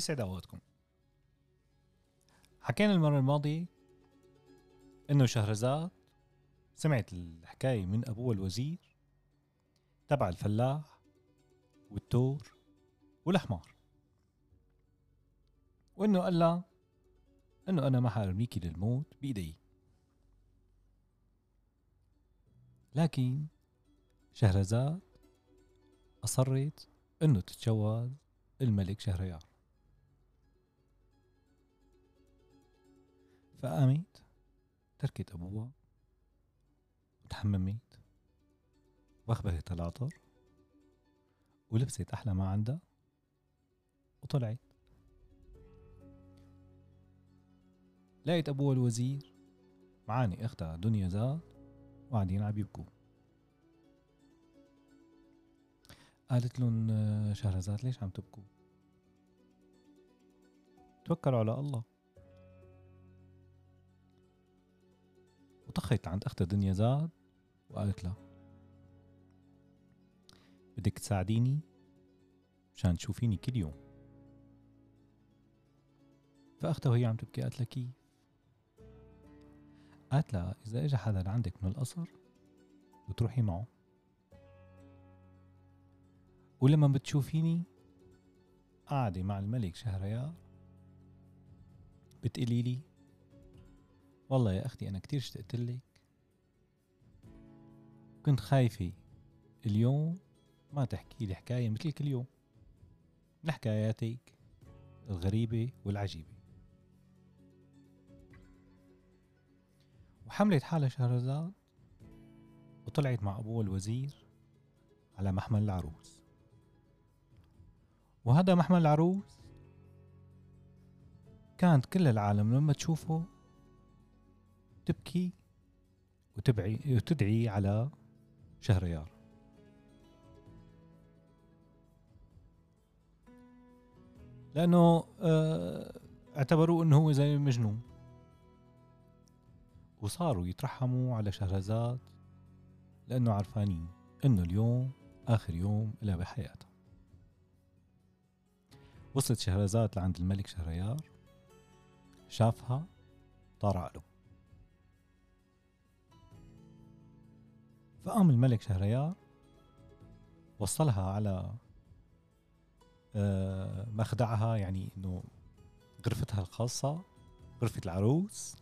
يسعد اوقاتكم حكينا المرة الماضية إنه شهرزاد سمعت الحكاية من ابوها الوزير تبع الفلاح والتور والحمار وإنه قال لها إنه أنا ما حارميكي للموت بإيدي. لكن شهرزاد أصرت إنه تتجوز الملك شهريار. فقامت تركت ابوها وتحممت واخبرت العطر ولبست أحلى ما عندها. وطلعت. لقيت أبوها الوزير. معاني أختها دنيا زاد. وقاعدين عم يبكوا. قالت لهم شهرزاد ليش عم تبكوا؟ توكلوا على الله. وطخت عند اختها دنيا زاد وقالت لها بدك تساعديني مشان تشوفيني كل يوم. فأختها وهي عم تبكي قالت لها كيف؟ قالت لها إذا اجى حدا لعندك من القصر بتروحي معه. ولما بتشوفيني قاعدة مع الملك شهريار بتقولي لي والله يا أختي أنا كتير اشتقت لك. كنت خايفة اليوم ما تحكي لي حكاية مثل كل يوم من حكاياتك الغريبة والعجيبة. وحملت حالها شهرزاد وطلعت مع أبوها الوزير على محمل العروس. وهذا محمل العروس كانت كل العالم لما تشوفه تبكي وتبعي وتدعي على شهريار لأنه آه اعتبروه إنه هو زي مجنون. وصاروا يترحموا على شهرزاد لأنه عرفانين إنه اليوم آخر يوم لها بحياتها وصلت شهرزاد لعند الملك شهريار شافها طار عقله. فقام الملك شهريار وصلها على آه، مخدعها يعني إنه غرفتها الخاصة غرفة العروس.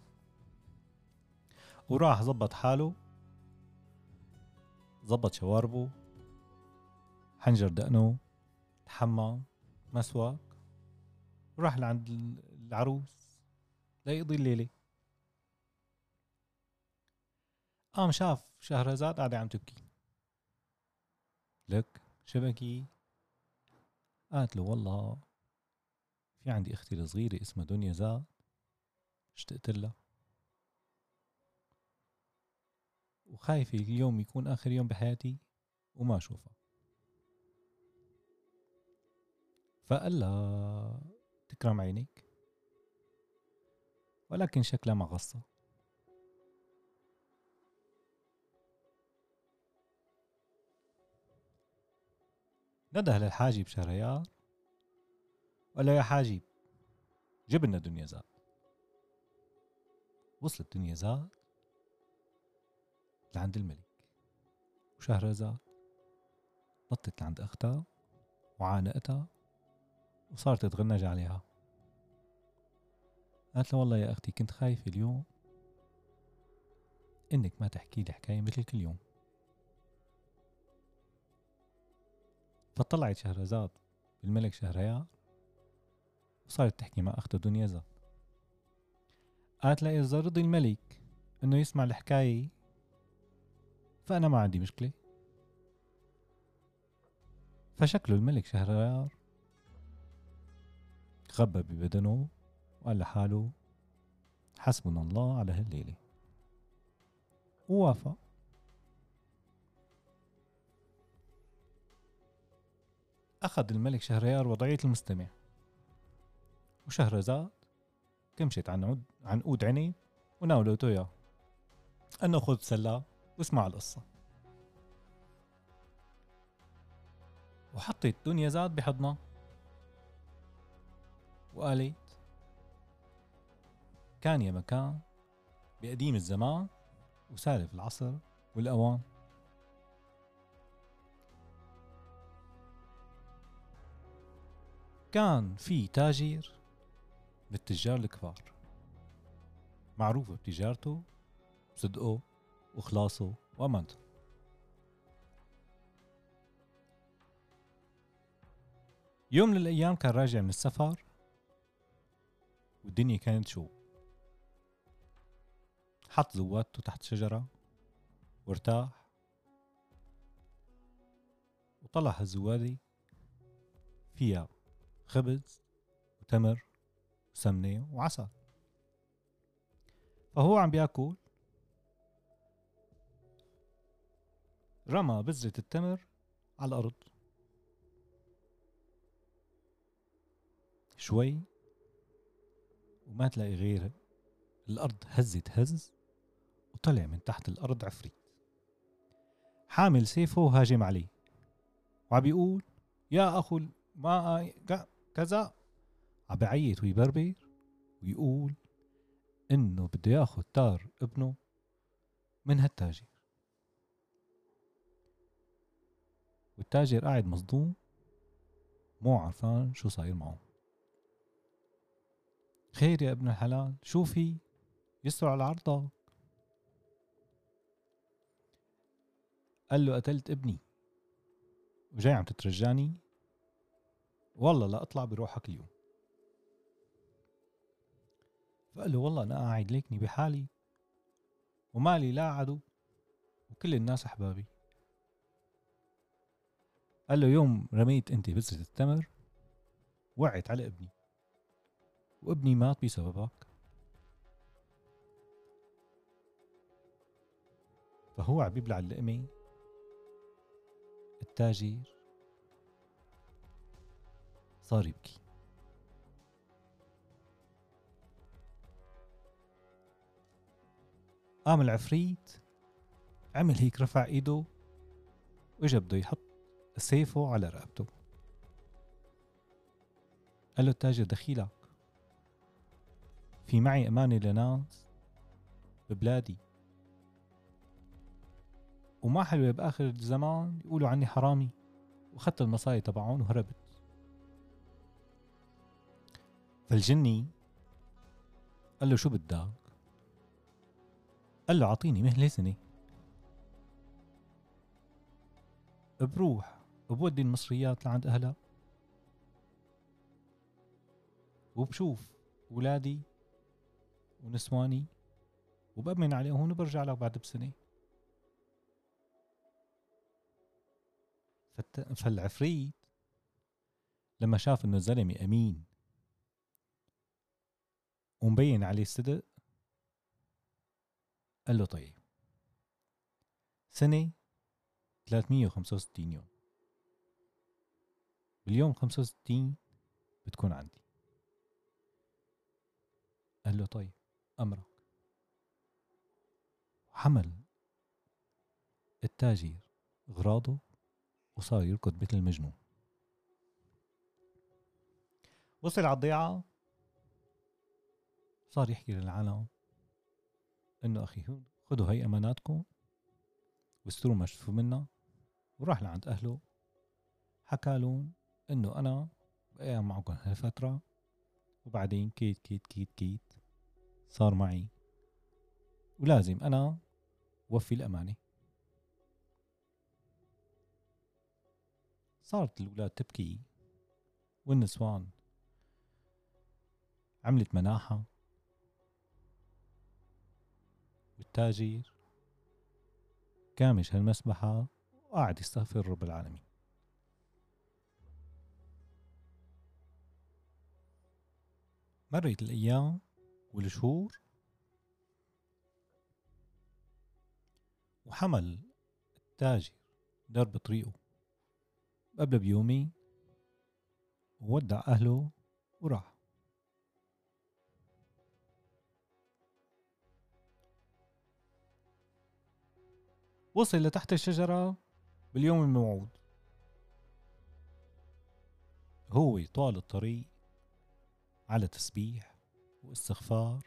وراح زبط حاله زبط شواربه حنجر دقنه تحمم مسواك وراح لعند العروس ليقضي الليلة. قام شاف شهرزاد قاعدة عم تبكي لك؟ شبكي. قالت له والله في عندي أختي الصغيرة اسمها دنيا زاد اشتقت لها. وخايفة اليوم يكون آخر يوم بحياتي وما أشوفها. فقال لها تكرم عينيك. ولكن شكلها ما غصة نده للحاجب شهريار وقال له يا حاجب؟ جيب لنا دنيا زاد. وصلت دنيا زاد لعند الملك. وشهرزاد نطت لعند أختها وعانقتها وصارت تغنج عليها. قالت له والله يا أختي كنت خايفة اليوم إنك ما تحكي لي حكاية مثل كل يوم فطلعت شهرزاد بالملك شهريار وصارت تحكي مع أختها دنيا زاد. قالت لها إذا رضي الملك إنه يسمع الحكاية فأنا ما عندي مشكلة. فشكله الملك شهريار غبى ببدنه وقال لحاله حسبنا الله على هالليلة. ووافق. أخذ الملك شهريار وضعية المستمع. وشهرزاد كمشت عن عود عنقود عنب وناولته إياه أنه خذ سلا واسمع القصة. وحطت دنيا زاد بحضنها وقالت كان يا مكان بقديم الزمان وسالف العصر والأوان. كان في تاجر بالتجار الكبار. معروف بتجارته بصدقه وإخلاصه وأمانته. يوم من الأيام كان راجع من السفر والدنيا كانت شو؟ حط زواته تحت شجرة وارتاح وطلع هالزوادة فيها. خبز وتمر وسمنة وعسل. فهو عم بياكل رمى بذرة التمر على الأرض. شوي وما تلاقي غير الأرض هزت هز وطلع من تحت الأرض عفريت. حامل سيفه وهاجم عليه وعم بيقول يا أخو ما كذا. عم بيعيط ويبربر ويقول إنه بده ياخذ تار ابنه من هالتاجر. والتاجر قاعد مصدوم مو عرفان شو صاير معه. خير يا ابن الحلال شو في؟ يستر على عرضك. قال له قتلت ابني. وجاي عم تترجاني والله لا اطلع بروحك اليوم. فقال له والله أنا قاعد ليكني بحالي ومالي لا عدو وكل الناس أحبابي. قال له يوم رميت أنت بذرة التمر وعت على ابني وابني مات بسببك. فهو عم يبلع اللقمة التاجر صار يبكي. قام العفريت عمل هيك رفع إيده وإجا بده يحط سيفه على رقبته. قال له التاجر دخيلك. في معي أمانة لناس ببلادي. وما حلوة بآخر الزمان يقولوا عني حرامي. وأخذت المصاية تبعون وهربت. فالجني قال له شو بدك؟ قال له أعطيني مهلة سنة. بروح بودي المصريات لعند أهلها وبشوف ولادي ونسواني وبأمن عليهم وبرجع لك بعد بسنة. فالعفريت لما شاف إنه الزلمة أمين ومبين عليه الصدق قال له طيب. سنة 365 يوم. باليوم 65 بتكون عندي. قال له طيب أمرك. حمل التاجر أغراضه وصار يركض مثل المجنون. وصل على الضيعة صار يحكي للعالم إنه أخي خذوا هي أماناتكم واستروا ما شفتوا منا وراح لعند أهله حكى لهم إنه أنا بقى معكم هالفترة. وبعدين كيت كيت كيت كيت صار معي. ولازم أنا وفي الأمانة. صارت الأولاد تبكي. والنسوان عملت مناحة. والتاجر كامش هالمسبحة وقاعد يستغفر رب العالمين. مرت الأيام والشهور؟ وحمل التاجر درب طريقه. قبل بيومين وودع أهله وراح. وصل لتحت الشجرة باليوم الموعود. هو طال الطريق على تسبيح واستغفار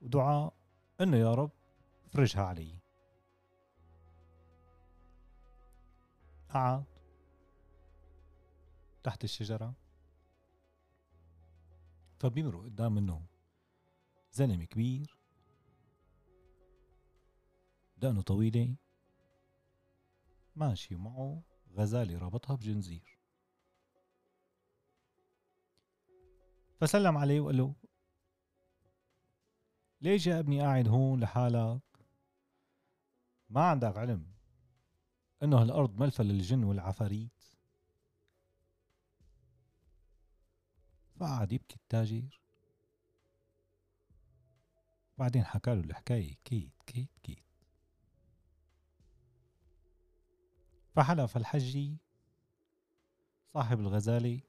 ودعاء إنه يا رب فرجها علي قعد تحت الشجرة. فبيمرق قدام منه زلمة كبير. دقنه طويلة. ماشي معه غزالة رابطها بجنزير. فسلم عليه وقال له ليش يا ابني قاعد هون لحالك؟ ما عندك علم. إنه هالأرض ملفى للجن والعفاريت. فقعد يبكي التاجر. بعدين حكى له الحكاية كيت كيت كيت. فحلف الحجي صاحب الغزالة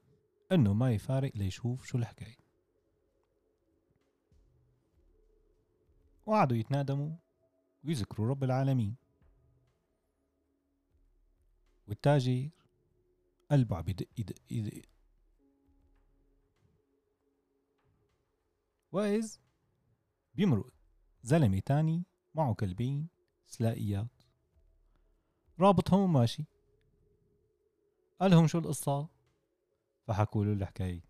إنه ما يفارق ليشوف شو الحكاية. وقعدوا يتنادموا ويذكروا رب العالمين. والتاجر قلبه عم يدق يدق يدق. وإذ بيمرق زلمة تاني معه كلبين سلائيات. رابطهم وماشي. قالهم شو القصة؟ فحكوا له الحكاية.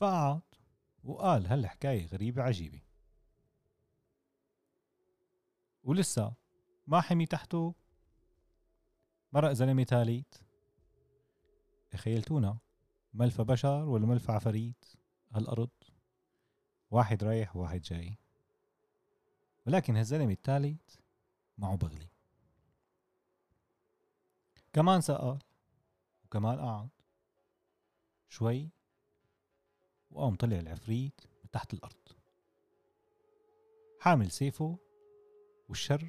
فقعد وقال هالحكاية غريبة عجيبة. ولسه ما حمي تحته؟ مرق زلمة تالت تخيلتونا ملفى بشر ولا ملفى عفاريت؟ هالأرض. واحد رايح وواحد جاي. ولكن هالزلمة التالت معه بغلي كمان سأل. وكمان قعد. شوي. وقام طلع العفريت من تحت الأرض. حامل سيفه والشر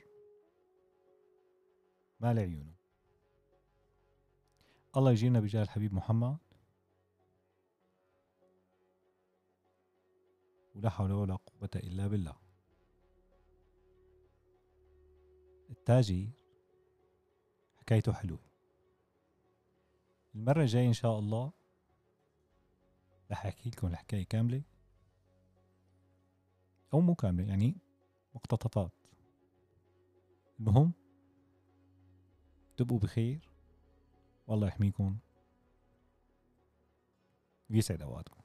مال عيونه الله يجينا بجاه الحبيب محمد. ولا حول ولا قوة إلا بالله. التاجر حكايته حلوة. المرة الجاية إن شاء الله رح أحكي لكم الحكاية كاملة أو مو كاملة يعني مقتطفات المهم تبقوا بخير. والله يحميكم. ويسعد أوقاتكم.